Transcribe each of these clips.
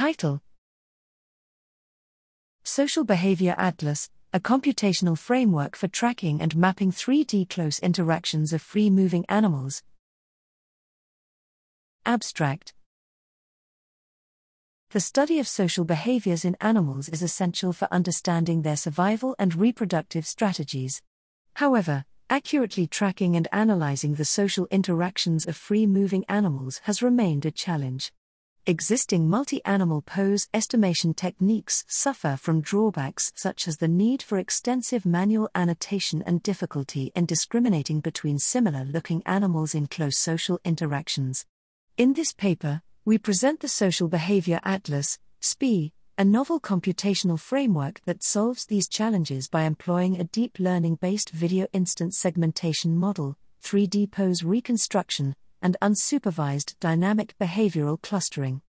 Title Social Behavior Atlas a computational framework for tracking and mapping 3D close interactions of free moving animals. Abstract The study of social behaviors in animals is essential for understanding their survival and reproductive strategies. However, accurately tracking and analyzing the social interactions of free moving animals has remained a challenge. Existing multi animal pose estimation techniques suffer from drawbacks such as the need for extensive manual annotation and difficulty in discriminating between similar looking animals in close social interactions. In this paper, we present the Social Behavior Atlas, SBeA, a novel computational framework that solves these challenges by employing a deep learning based video instance segmentation model, 3D pose reconstruction, and unsupervised dynamic behavioral clustering.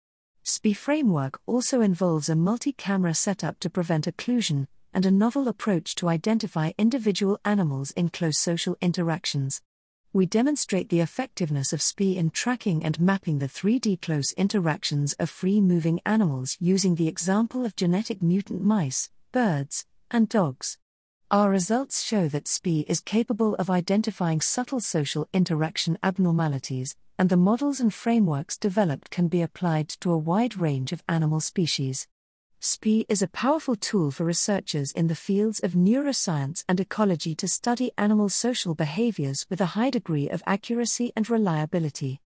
SBeA framework also involves a multi camera setup to prevent occlusion and a novel approach to identify individual animals in close social interactions. We demonstrate the effectiveness of SBeA in tracking and mapping the 3D close interactions of free moving animals using the example of genetic mutant mice, birds, and dogs. Our results show that SBeA is capable of identifying subtle social interaction abnormalities, and the models and frameworks developed can be applied to a wide range of animal species. SBeA is a powerful tool for researchers in the fields of neuroscience and ecology to study animal social behaviors with a high degree of accuracy and reliability.